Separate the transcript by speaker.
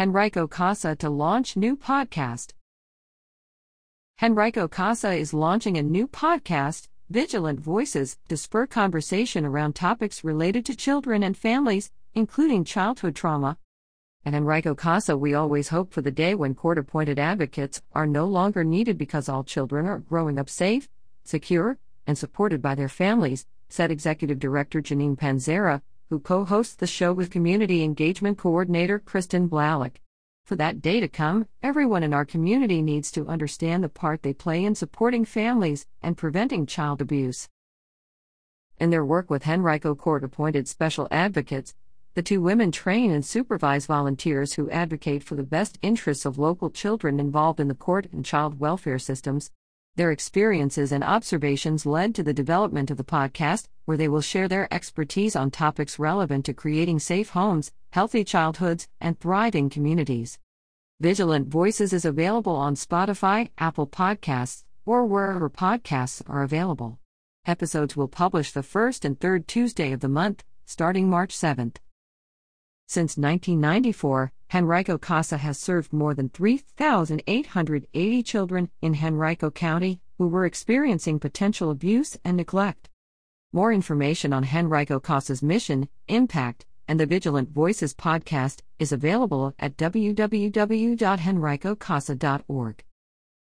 Speaker 1: Henrico Casa to launch new podcast. Henrico Casa is launching a new podcast, Vigilant Voices, to spur conversation around topics related to children and families, including childhood trauma. At Henrico Casa, we always hope for the day when court appointed advocates are no longer needed because all children are growing up safe, secure, and supported by their families, said Executive Director Janine Panzera, who co hosts the show with Community Engagement Coordinator Kristen Blalik. For that day to come, everyone in our community needs to understand the part they play in supporting families and preventing child abuse. In their work with Henrico Court appointed special advocates, the two women train and supervise volunteers who advocate for the best interests of local children involved in the court and child welfare systems. Their experiences and observations led to the development of the podcast, where they will share their expertise on topics relevant to creating safe homes, healthy childhoods, and thriving communities. Vigilant Voices is available on Spotify, Apple Podcasts, or wherever podcasts are available. Episodes will publish the first and third Tuesday of the month, starting March 7th. Since 1994, Henrico Casa has served more than 3,880 children in Henrico County who were experiencing potential abuse and neglect. More information on Henrico Casa's mission, impact, and the Vigilant Voices podcast is available at www.henricocasa.org.